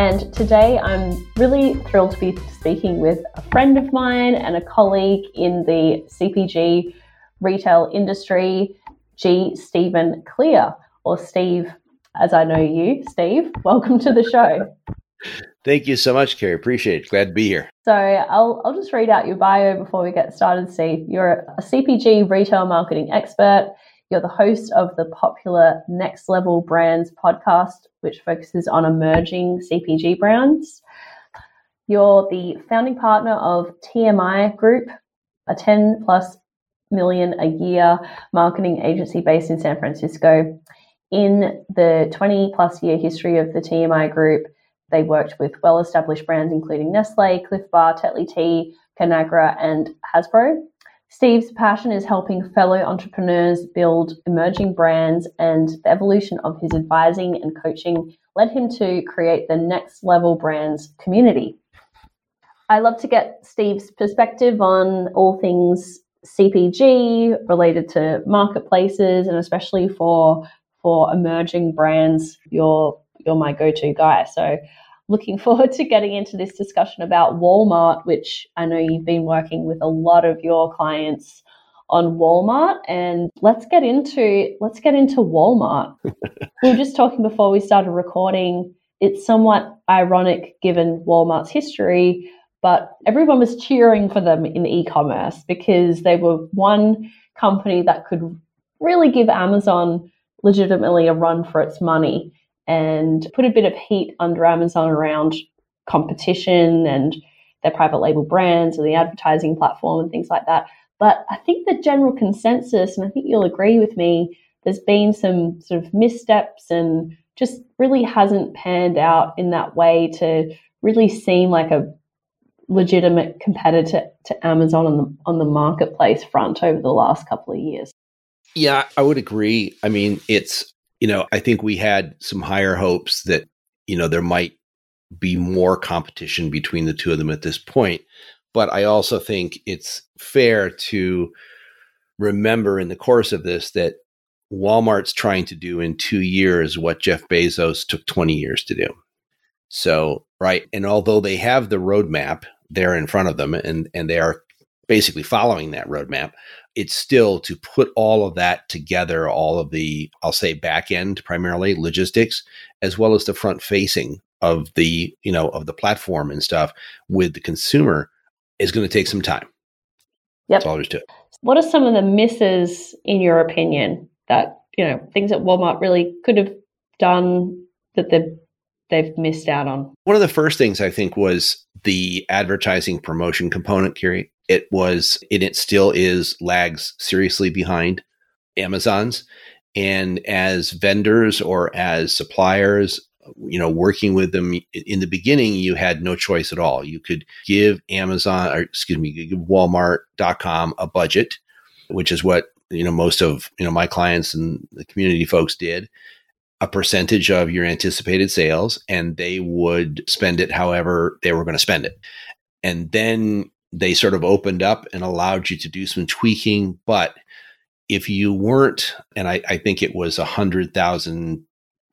And today I'm really thrilled to be speaking with a friend of mine and a colleague in the CPG retail industry, G. Stephen Clear, or Steve, as I know you. Steve, welcome to the show. Thank you so much, Kiri. Appreciate it. Glad to be here. So I'll, I'll just read out your bio before we get started, Steve. You're a CPG retail marketing expert. You're the host of the popular Next Level Brands podcast, which focuses on emerging CPG brands. You're the founding partner of TMI Group, a 10 plus million a year marketing agency based in San Francisco. In the 20 plus year history of the TMI Group, they worked with well established brands including Nestle, Clif Bar, Tetley Tea, Conagra, and Hasbro. Steve's passion is helping fellow entrepreneurs build emerging brands, and the evolution of his advising and coaching led him to create the Next Level Brands community. I love to get Steve's perspective on all things CPG related to marketplaces, and especially for for emerging brands. You're you're my go-to guy. So looking forward to getting into this discussion about Walmart, which I know you've been working with a lot of your clients on Walmart and let's get into let's get into Walmart. we were just talking before we started recording. It's somewhat ironic given Walmart's history, but everyone was cheering for them in e-commerce because they were one company that could really give Amazon legitimately a run for its money and put a bit of heat under Amazon around competition and their private label brands and the advertising platform and things like that. But I think the general consensus, and I think you'll agree with me, there's been some sort of missteps and just really hasn't panned out in that way to really seem like a legitimate competitor to Amazon on the on the marketplace front over the last couple of years. Yeah, I would agree. I mean, it's you know, I think we had some higher hopes that, you know, there might be more competition between the two of them at this point. But I also think it's fair to remember in the course of this that Walmart's trying to do in two years what Jeff Bezos took 20 years to do. So, right. And although they have the roadmap there in front of them and, and they are basically following that roadmap, it's still to put all of that together, all of the, I'll say back end primarily logistics, as well as the front facing of the, you know, of the platform and stuff with the consumer is going to take some time. Yep. That's all there's to it. What are some of the misses, in your opinion, that, you know, things that Walmart really could have done that they've, they've missed out on? One of the first things I think was the advertising promotion component, Kiri it was and it still is lags seriously behind Amazon's. And as vendors or as suppliers, you know, working with them in the beginning, you had no choice at all. You could give Amazon, or excuse me, give Walmart.com a budget, which is what, you know, most of, you know, my clients and the community folks did a percentage of your anticipated sales and they would spend it however they were going to spend it. And then they sort of opened up and allowed you to do some tweaking. But if you weren't, and I, I think it was a hundred thousand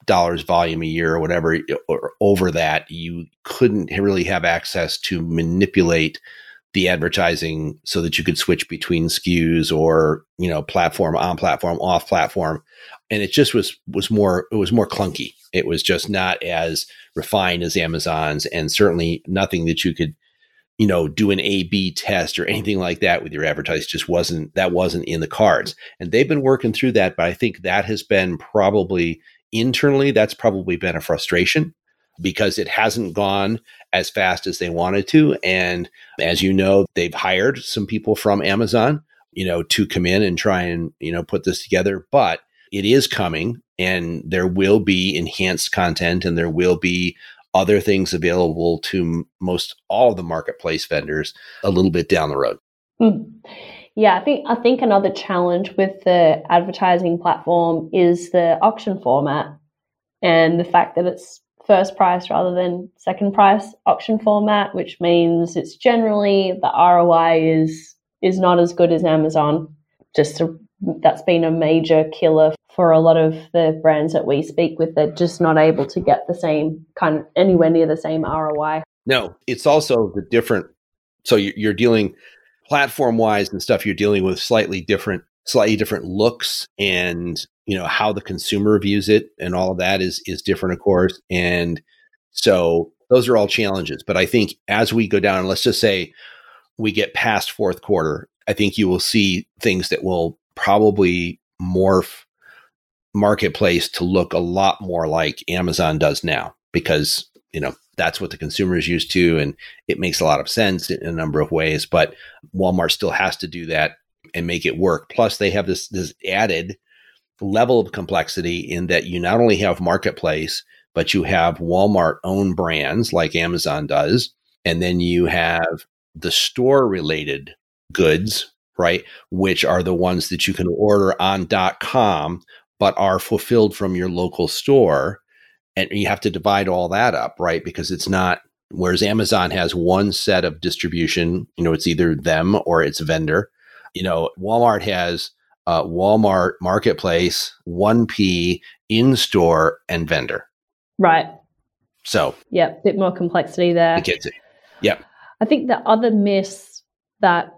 dollars volume a year or whatever, or over that, you couldn't really have access to manipulate the advertising so that you could switch between SKUs or you know platform on platform off platform and it just was was more it was more clunky it was just not as refined as amazon's and certainly nothing that you could you know, do an A B test or anything like that with your advertising just wasn't that wasn't in the cards. And they've been working through that, but I think that has been probably internally that's probably been a frustration because it hasn't gone as fast as they wanted to. And as you know, they've hired some people from Amazon, you know, to come in and try and, you know, put this together, but it is coming and there will be enhanced content and there will be other things available to most all of the marketplace vendors a little bit down the road. Mm. Yeah, I think I think another challenge with the advertising platform is the auction format and the fact that it's first price rather than second price auction format, which means it's generally the ROI is is not as good as Amazon. Just to, that's been a major killer for a lot of the brands that we speak with. They're just not able to get the same kind of anywhere near the same ROI. No, it's also the different. So you're dealing platform wise and stuff. You're dealing with slightly different, slightly different looks and you know how the consumer views it and all of that is is different of course and so those are all challenges but i think as we go down let's just say we get past fourth quarter i think you will see things that will probably morph marketplace to look a lot more like amazon does now because you know that's what the consumer is used to and it makes a lot of sense in a number of ways but walmart still has to do that and make it work plus they have this this added level of complexity in that you not only have marketplace, but you have Walmart own brands like Amazon does. And then you have the store related goods, right? Which are the ones that you can order on .com, but are fulfilled from your local store. And you have to divide all that up, right? Because it's not, whereas Amazon has one set of distribution, you know, it's either them or it's vendor. You know, Walmart has uh, Walmart Marketplace, 1P, in store, and vendor. Right. So, yeah, a bit more complexity there. It gets it. Yep. I think the other miss that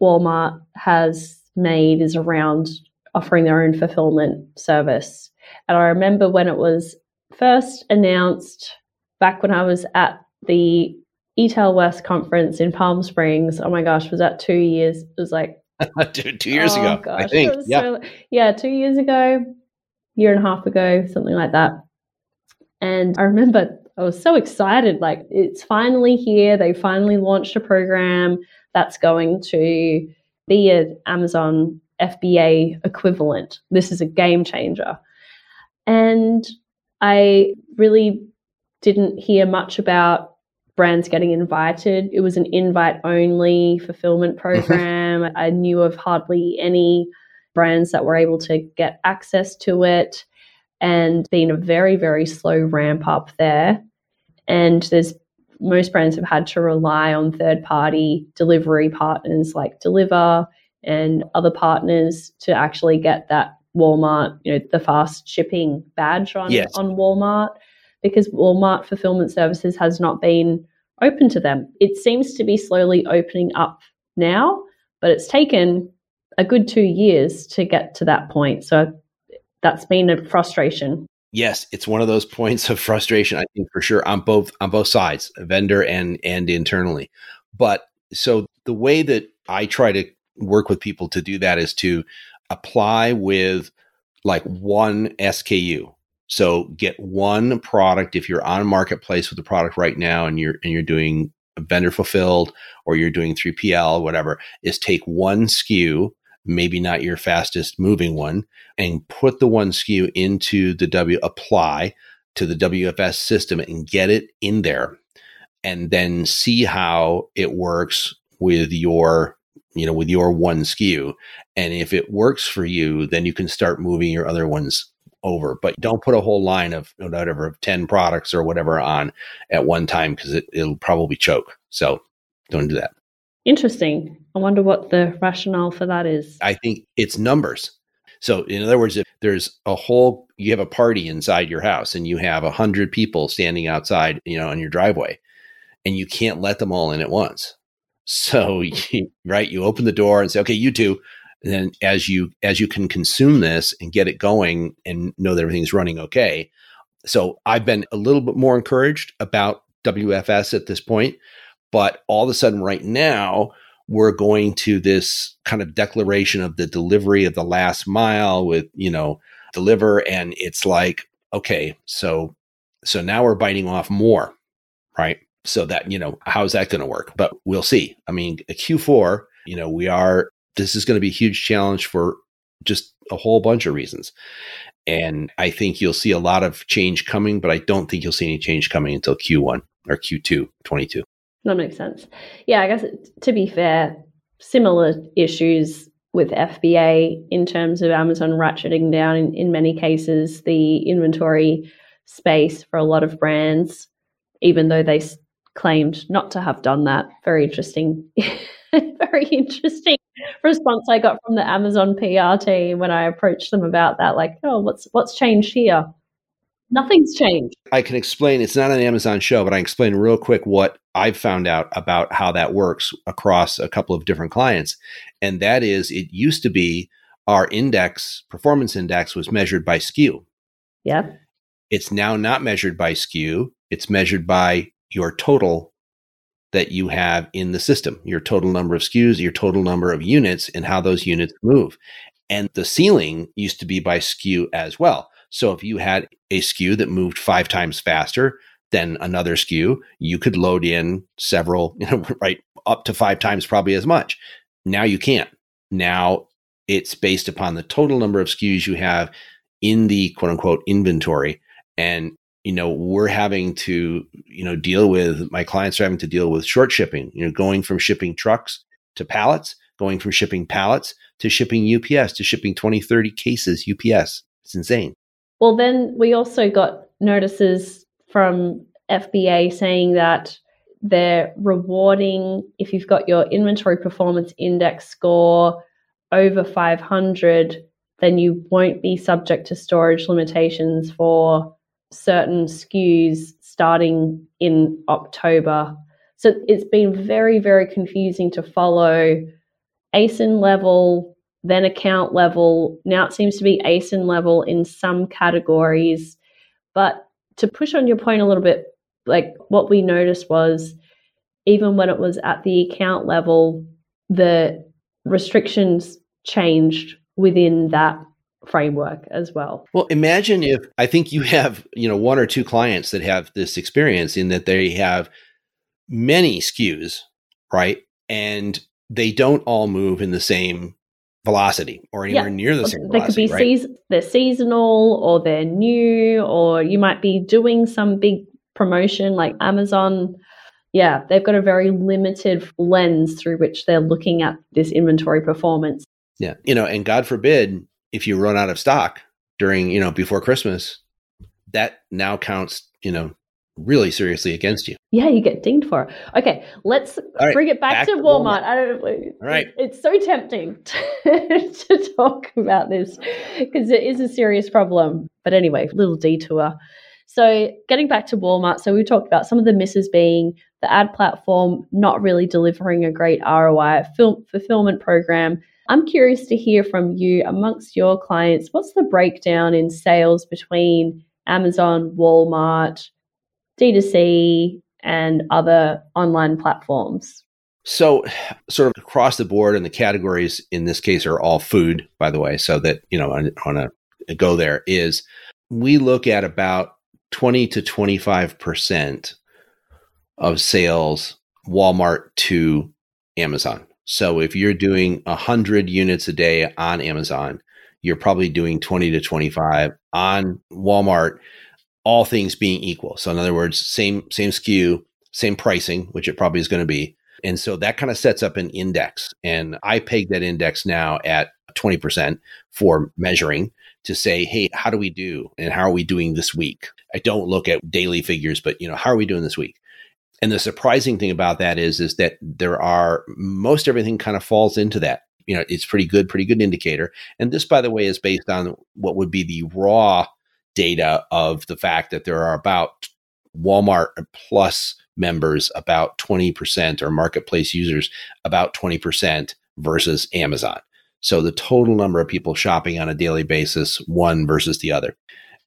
Walmart has made is around offering their own fulfillment service. And I remember when it was first announced back when I was at the eTail West conference in Palm Springs. Oh my gosh, was that two years? It was like two, two, years oh, ago, gosh, I think. Yeah. So, yeah, two years ago, year and a half ago, something like that. And I remember I was so excited. Like, it's finally here. They finally launched a program that's going to be an Amazon FBA equivalent. This is a game changer. And I really didn't hear much about brands getting invited. It was an invite only fulfillment program. I knew of hardly any brands that were able to get access to it and been a very, very slow ramp up there. And there's most brands have had to rely on third party delivery partners like Deliverr and other partners to actually get that Walmart, you know, the fast shipping badge on, yes. on Walmart because Walmart fulfillment services has not been open to them. It seems to be slowly opening up now, but it's taken a good two years to get to that point. So that's been a frustration. Yes, it's one of those points of frustration. I think for sure on both on both sides, vendor and and internally. But so the way that I try to work with people to do that is to apply with like one SKU. So get one product if you're on marketplace with the product right now and you're and you're doing vendor fulfilled or you're doing 3PL, whatever, is take one SKU, maybe not your fastest moving one, and put the one SKU into the W apply to the WFS system and get it in there and then see how it works with your you know with your one SKU and if it works for you then you can start moving your other ones over, but don't put a whole line of whatever of 10 products or whatever on at one time because it, it'll probably choke. So don't do that. Interesting. I wonder what the rationale for that is. I think it's numbers. So, in other words, if there's a whole, you have a party inside your house and you have a hundred people standing outside, you know, on your driveway, and you can't let them all in at once. So, right, you open the door and say, okay, you two, and then as you as you can consume this and get it going and know that everything's running okay. So i've been a little bit more encouraged about wfs at this point but all of a sudden right now we're going to this kind of declaration of the delivery of the last mile with you know deliver and it's like okay so so now we're biting off more right so that you know how's that going to work but we'll see i mean q4 you know we are this is going to be a huge challenge for just a whole bunch of reasons. And I think you'll see a lot of change coming, but I don't think you'll see any change coming until Q1 or Q2 22. That makes sense. Yeah, I guess to be fair, similar issues with FBA in terms of Amazon ratcheting down in, in many cases the inventory space for a lot of brands, even though they claimed not to have done that. Very interesting. very interesting response I got from the Amazon PR team when I approached them about that. Like, oh, what's what's changed here? Nothing's changed. I can explain. It's not an Amazon show, but I can explain real quick what I've found out about how that works across a couple of different clients. And that is, it used to be our index, performance index, was measured by SKU. Yeah. It's now not measured by SKU. It's measured by your total that you have in the system, your total number of SKUs, your total number of units, and how those units move. And the ceiling used to be by SKU as well. So if you had a SKU that moved five times faster than another SKU, you could load in several, you know, right up to five times probably as much. Now you can't. Now it's based upon the total number of SKUs you have in the quote unquote inventory. And, you know, we're having to, you know, deal with my clients are having to deal with short shipping, you know, going from shipping trucks to pallets, going from shipping pallets to shipping UPS to shipping 20, 30 cases UPS. It's insane. Well, then we also got notices from FBA saying that they're rewarding if you've got your inventory performance index score over 500 then you won't be subject to storage limitations for certain SKUs starting in October. So it's been very, very confusing to follow ASIN level then account level. Now it seems to be ASIN level in some categories. But to push on your point a little bit, like what we noticed was even when it was at the account level, the restrictions changed within that framework as well. Well, imagine if I think you have, you know, one or two clients that have this experience in that they have many SKUs, right? And they don't all move in the same velocity or anywhere yeah. near the same they velocity. could be right? they're seasonal or they're new or you might be doing some big promotion like Amazon. Yeah, they've got a very limited lens through which they're looking at this inventory performance. Yeah. You know, and God forbid if you run out of stock during, you know, before Christmas, that now counts, you know, really seriously against you. Yeah, you get dinged for it. Okay, let's right, bring it back, back to, Walmart. Walmart. I don't know. All right. It's so tempting to, to talk about this because it is a serious problem. But anyway, little detour. So, getting back to Walmart, so we talked about some of the misses being the ad platform not really delivering a great ROI, fulfillment program. I'm curious to hear from you amongst your clients. What's the breakdown in sales between Amazon, Walmart, D2C, and other online platforms? So, sort of across the board, and the categories in this case are all food, by the way, so that, you know, on, on a go there is we look at about 20 to 25% of sales Walmart to Amazon. So if you're doing 100 units a day on Amazon, you're probably doing 20 to 25 on Walmart all things being equal. So in other words, same same SKU, same pricing, which it probably is going to be. And so that kind of sets up an index. And I peg that index now at 20% for measuring to say, hey, how do we do? And how are we doing this week? I don't look at daily figures, but you know, how are we doing this week? And the surprising thing about that is, is that there are most everything kind of falls into that. You know, it's pretty good, pretty good indicator. And this, by the way, is based on what would be the raw data of the fact that there are about Walmart plus members about 20% or marketplace users about 20% versus Amazon. So the total number of people shopping on a daily basis, one versus the other.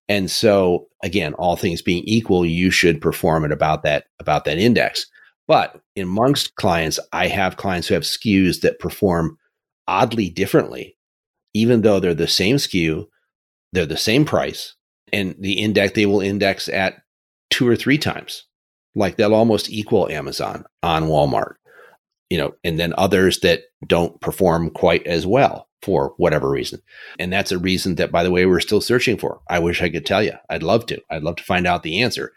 And so again, all things being equal, you should perform at about that about that index. But amongst clients, I have clients who have SKUs that perform oddly differently, even though they're the same SKU, they're the same price, and the index they will index at two or three times. Like they'll almost equal Amazon on Walmart, you know, and then others that don't perform quite as well. For whatever reason. And that's a reason that, by the way, we're still searching for. I wish I could tell you. I'd love to. I'd love to find out the answer.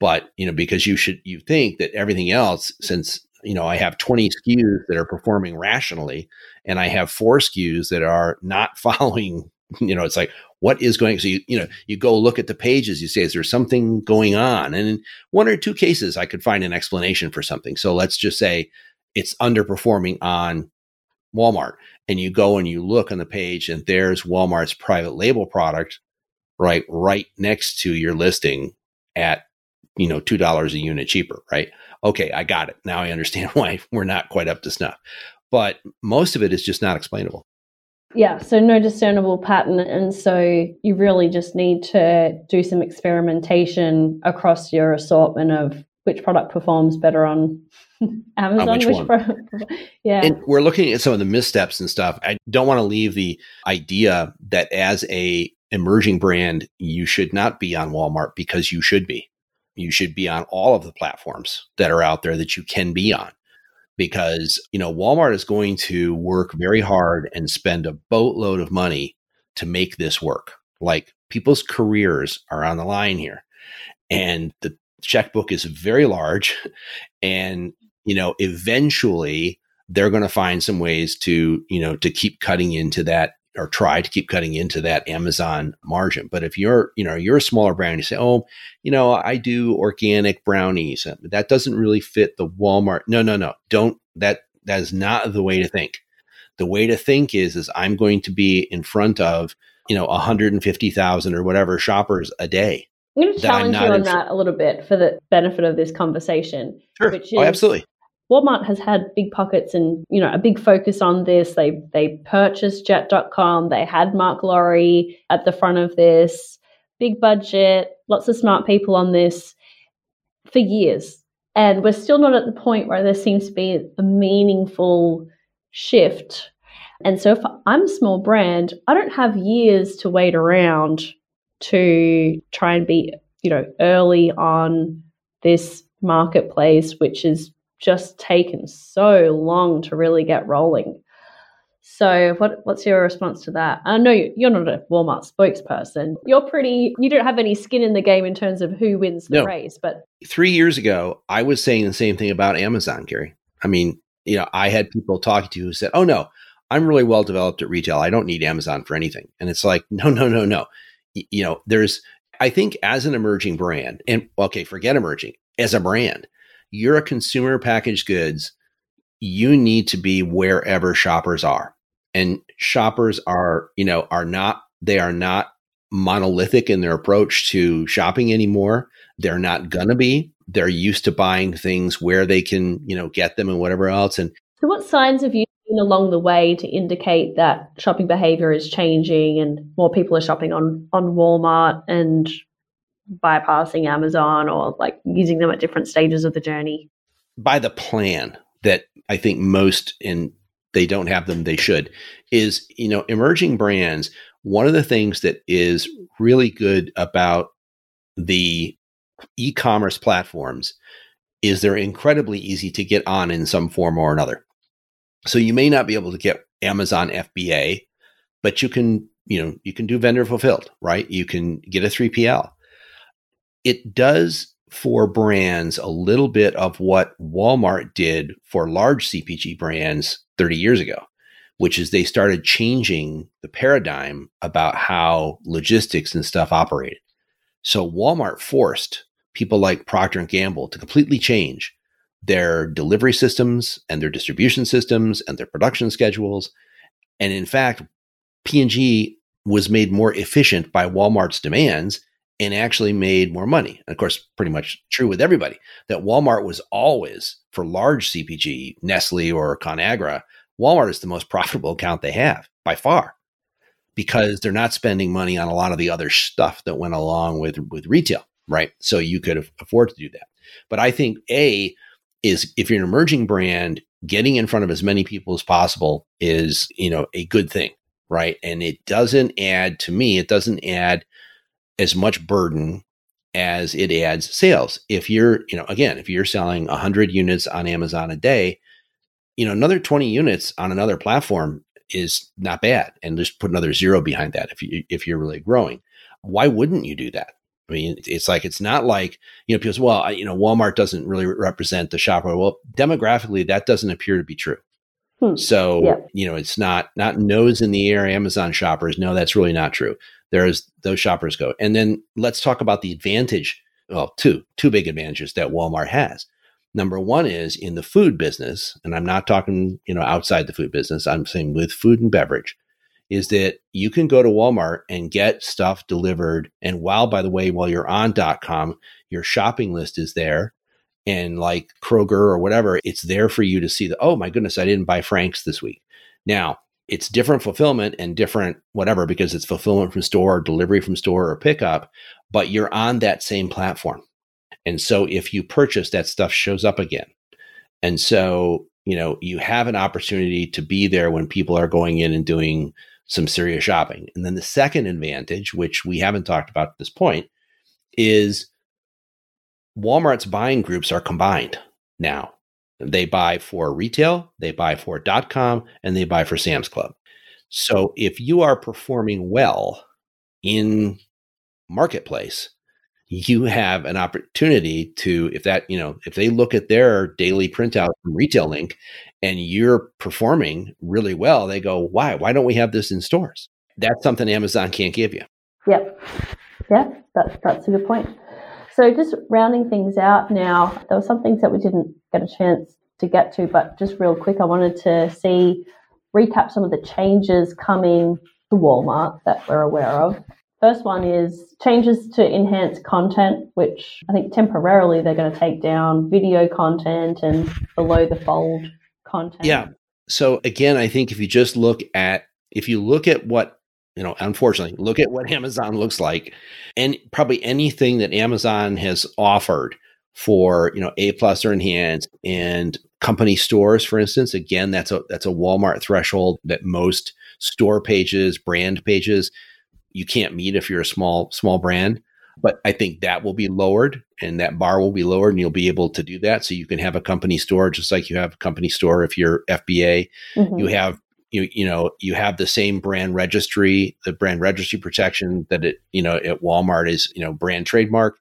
But, you know, because you should, you think that everything else, since, you know, I have 20 SKUs that are performing rationally and I have four SKUs that are not following, you know, it's like, what is going so you you know you go look at the pages you say is there something going on and in one or two cases i could find an explanation for something so let's just say it's underperforming on walmart and you go and you look on the page and there's Walmart's private label product right right next to your listing at you know $2 a unit cheaper right? Okay i got it. Now i understand why we're not quite up to snuff. But most of it is just not explainable. Yeah so no discernible pattern and so you really just need to do some experimentation across your assortment of which product performs better on Amazon. which, which pro- yeah. And we're looking at some of the missteps and stuff. I don't want to leave the idea that as a emerging brand, you should not be on Walmart because you should be. You should be on all of the platforms that are out there that you can be on. Because, you know, Walmart is going to work very hard and spend a boatload of money to make this work. Like people's careers are on the line here. And the checkbook is very large and you know, eventually they're going to find some ways to, you know, to keep cutting into that or try to keep cutting into that Amazon margin. But if you're, you know, you're a smaller brand, you say, oh, you know, I do organic brownies. Uh, that doesn't really fit the Walmart. No, no, no. Don't that that is not the way to think. The way to think is is I'm going to be in front of, you know, 150,000 or whatever shoppers a day. I'm going to challenge you on that a little bit for the benefit of this conversation. Sure. Which oh, is, oh, absolutely. Walmart has had big pockets and you know a big focus on this. They they purchased Jet.com. They had Mark Lore at the front of this. Big budget, lots of smart people on this for years, and we're still not at the point where there seems to be a meaningful shift. And so, if I'm a small brand, I don't have years to wait around to try and be you know early on this marketplace, which is just taken so long to really get rolling. So, what, what's your response to that? I know you're not a Walmart spokesperson. You're pretty, you don't have any skin in the game in terms of who wins the no. race. But three years ago, I was saying the same thing about Amazon, Gary. I mean, you know, I had people talking to who said, oh, no, I'm really well developed at retail. I don't need Amazon for anything. And it's like, no, no, no, no. Y- you know, there's, I think as an emerging brand, and okay, forget emerging, as a brand, you're a consumer packaged goods, you need to be wherever shoppers are. And shoppers are, you know, are not, they are not monolithic in their approach to shopping anymore. They're not gonna be. They're used to buying things where they can, you know, get them and whatever else. And so what signs have you seen along the way to indicate that shopping behavior is changing and more people are shopping on on Walmart and bypassing Amazon or like using them at different stages of the journey? By the plan that I think most in they don't have them, they should, is, you know, emerging brands. One of the things that is really good about the e commerce platforms is they're incredibly easy to get on in some form or another. So you may not be able to get Amazon FBA, but you can, you know, you can do vendor fulfilled, right? You can get a 3PL it does for brands a little bit of what Walmart did for large CPG brands 30 years ago, which is they started changing the paradigm about how logistics and stuff operated. So Walmart forced people like Procter and Gamble to completely change their delivery systems and their distribution systems and their production schedules. And in fact, P&G was made more efficient by Walmart's demands and actually made more money. And of course, pretty much true with everybody that Walmart was always for large CPG, Nestle or Conagra, Walmart is the most profitable account they have by far because they're not spending money on a lot of the other stuff that went along with with retail, right? So you could afford to do that. But I think A is if you're an emerging brand, getting in front of as many people as possible is, you know, a good thing, right? And it doesn't add to me, it doesn't add as much burden as it adds sales. If you're, you know, again, if you're selling 100 units on Amazon a day, you know, another 20 units on another platform is not bad, and just put another zero behind that if you if you're really growing. Why wouldn't you do that? I mean, it's like it's not like you know people say, well, you know, Walmart doesn't really represent the shopper. Well, demographically, that doesn't appear to be true. Hmm. So yep. you know, it's not not nose in the air Amazon shoppers. No, that's really not true. There's those shoppers go, and then let's talk about the advantage. Well, two two big advantages that Walmart has. Number one is in the food business, and I'm not talking you know outside the food business. I'm saying with food and beverage is that you can go to Walmart and get stuff delivered. And while, by the way, while you're on dot .com, your shopping list is there. And like Kroger or whatever, it's there for you to see that, oh my goodness, I didn't buy Frank's this week. Now, it's different fulfillment and different whatever because it's fulfillment from store, delivery from store, or pickup, but you're on that same platform. And so if you purchase, that stuff shows up again. And so, you know, you have an opportunity to be there when people are going in and doing some serious shopping. And then the second advantage, which we haven't talked about at this point, is Walmart's buying groups are combined now. They buy for retail, they buy for .com, and they buy for Sam's Club. So if you are performing well in marketplace, you have an opportunity to if that you know if they look at their daily printout from retail link and you're performing really well they go why? Why don't we have this in stores? That's something amazon can't give you. Yep. Yeah that's that's a good point so just rounding things out now there were some things that we didn't get a chance to get to but just real quick i wanted to see recap some of the changes coming to walmart that we're aware of First one is changes to enhance content, which I think temporarily they're going to take down video content and below the fold content. Yeah. So again, I think if you just look at if you look at what you know, unfortunately, look at what Amazon looks like, and probably anything that Amazon has offered for you know A plus or enhanced and company stores, for instance. Again, that's a that's a Walmart threshold that most store pages, brand pages you can't meet if you're a small small brand but i think that will be lowered and that bar will be lowered and you'll be able to do that so you can have a company store just like you have a company store if you're fba mm-hmm. you have you you know you have the same brand registry the brand registry protection that it you know at walmart is you know brand trademark.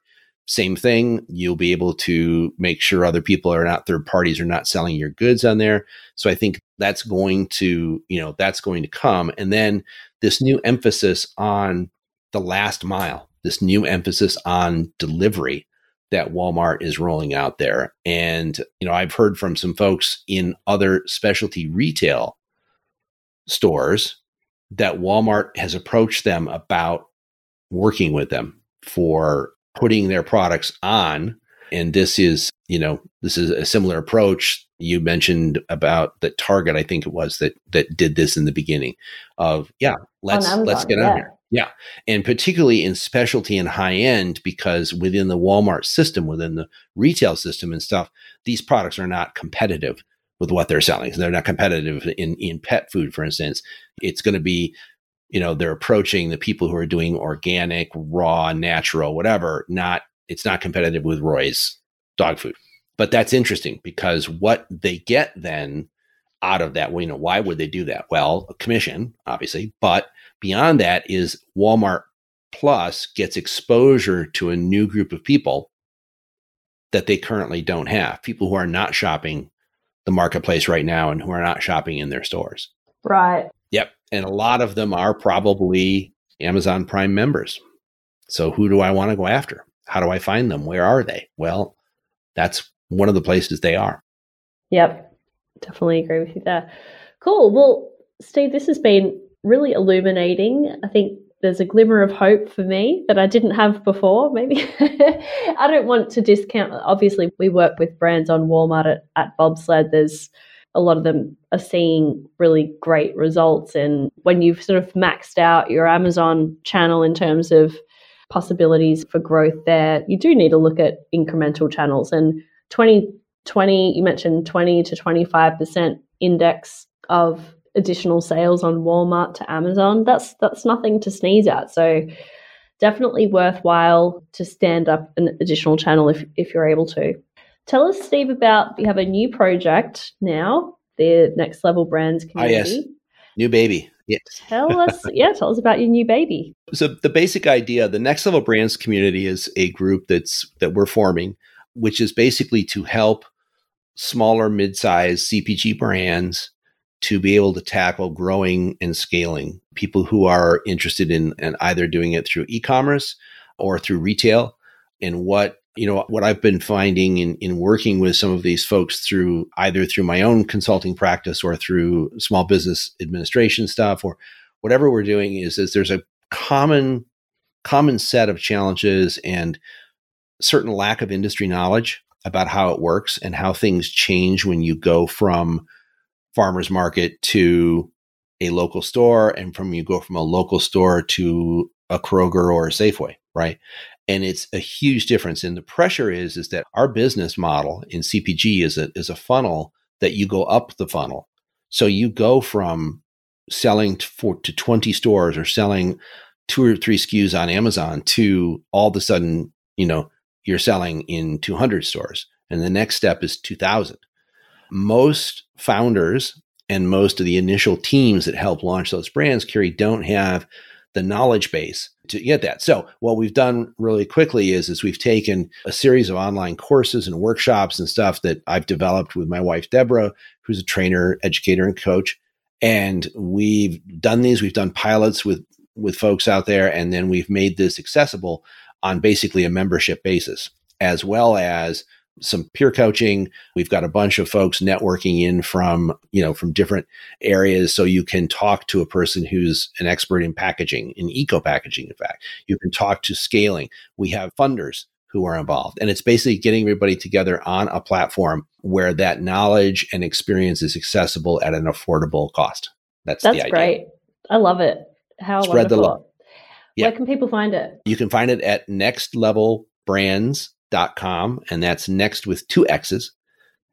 Same thing you'll be able to make sure other people are not third parties are not selling your goods on there. So i think that's going to you know that's going to come. And then this new emphasis on the last mile, this new emphasis on delivery that Walmart is rolling out there. And, you know, I've heard from some folks in other specialty retail stores that Walmart has approached them about working with them for putting their products on. And this is, you know, this is a similar approach you mentioned about that Target, I think it was that that did this in the beginning of yeah, let's Amazon, let's get yeah. on here. Yeah. And particularly in specialty and high end, because within the Walmart system, within the retail system and stuff, these products are not competitive with what they're selling. So they're not competitive in, in pet food, for instance. It's going to be, you know, they're approaching the people who are doing organic, raw, natural, whatever, not, it's not competitive with Roy's dog food. But that's interesting because what they get then out of that, well, you know, why would they do that? Well, a commission, obviously, but beyond that is Walmart Plus gets exposure to a new group of people that they currently don't have. People who are not shopping the marketplace right now and who are not shopping in their stores. Right. Yep. And a lot of them are probably Amazon Prime members. So who do I want to go after? How do I find them? Where are they? Well, that's one of the places they are. Yep, definitely agree with you there. Cool. Well, Steve, this has been really illuminating. I think there's a glimmer of hope for me that I didn't have before. Maybe I don't want to discount. Obviously, we work with brands on Walmart at, at Bobsled. There's a lot of them are seeing really great results. And when you've sort of maxed out your Amazon channel in terms of possibilities for growth there, you do need to look at incremental channels. And 2020, you mentioned 20 to 25% index of additional sales on Walmart to Amazon. That's that's nothing to sneeze at. So definitely worthwhile to stand up an additional channel if if you're able to. Tell us, Steve, about you have a new project now, the Next Level Brands community. Ah, yes. New baby. Yes. Tell us, yeah, tell us about your new baby. So the basic idea, the next level brands community is a group that's that we're forming, which is basically to help smaller mid-sized CPG brands to be able to tackle growing and scaling. People who are interested in and either doing it through e-commerce or through retail. And what you know what i've been finding in, in working with some of these folks through either through my own consulting practice or through small business administration stuff or whatever we're doing is is there's a common common set of challenges and certain lack of industry knowledge about how it works and how things change when you go from farmers market to a local store and from you go from a local store to a Kroger or a Safeway, right? And it's a huge difference. And the pressure is is that our business model in CPG is a is a funnel that you go up the funnel. So you go from selling for, to 20 stores or selling two or three SKUs on Amazon to all of a sudden, you know, you're selling in 200 stores. And the next step is 2000 most founders and most of the initial teams that help launch those brands, Kiri, don't have the knowledge base to get that. So what we've done really quickly is is we've taken a series of online courses and workshops and stuff that I've developed with my wife Deborah, who's a trainer, educator, and coach. And we've done these. We've done pilots with with folks out there, and then we've made this accessible on basically a membership basis, as well as some peer coaching. We've got a bunch of folks networking in from, you know, from different areas. So you can talk to a person who's an expert in packaging, in eco packaging, in fact. You can talk to scaling. We have funders who are involved. And it's basically getting everybody together on a platform where that knowledge and experience is accessible at an affordable cost. That's That's great. I love it. How Spread wonderful. the love. Yeah. Where can people find it? You can find it at Next Level Brands com, and that's next with two X's,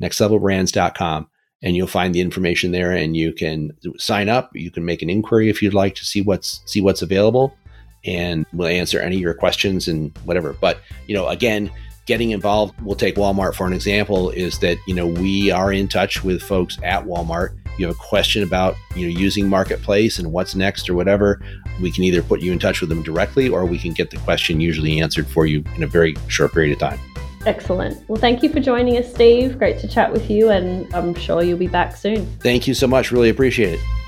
nextlevelbrands.com. And you'll find the information there and you can sign up. You can make an inquiry if you'd like to see what's see what's available. And we'll answer any of your questions and whatever. But, you know, again, getting involved, we'll take Walmart for an example, is that, you know, we are in touch with folks at Walmart you have a question about you know using marketplace and what's next or whatever we can either put you in touch with them directly or we can get the question usually answered for you in a very short period of time. Excellent. Well thank you for joining us steve. Great to chat with you and i'm sure you'll be back soon. Thank you so much. Really appreciate it